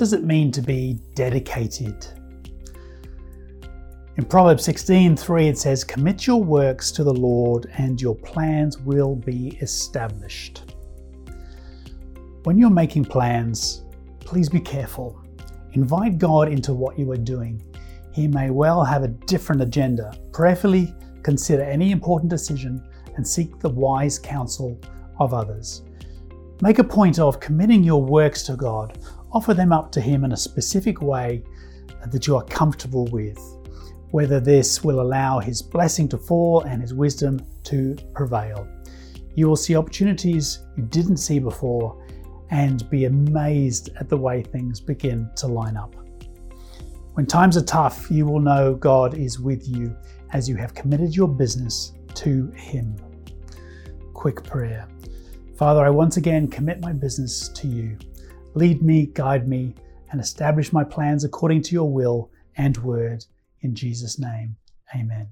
does it mean to be dedicated? In Proverbs 16:3 it says, "Commit your works to the Lord and your plans will be established." When you're making plans, please be careful. Invite God into what you are doing. He may well have a different agenda. Prayerfully consider any important decision and seek the wise counsel of others. Make a point of committing your works to God. Offer them up to Him in a specific way that you are comfortable with, whether this will allow His blessing to fall and His wisdom to prevail. You will see opportunities you didn't see before and be amazed at the way things begin to line up. When times are tough, you will know God is with you as you have committed your business to Him. Quick prayer. Father, I once again commit my business to you. Lead me, guide me, and establish my plans according to your will and word. In Jesus' name, amen.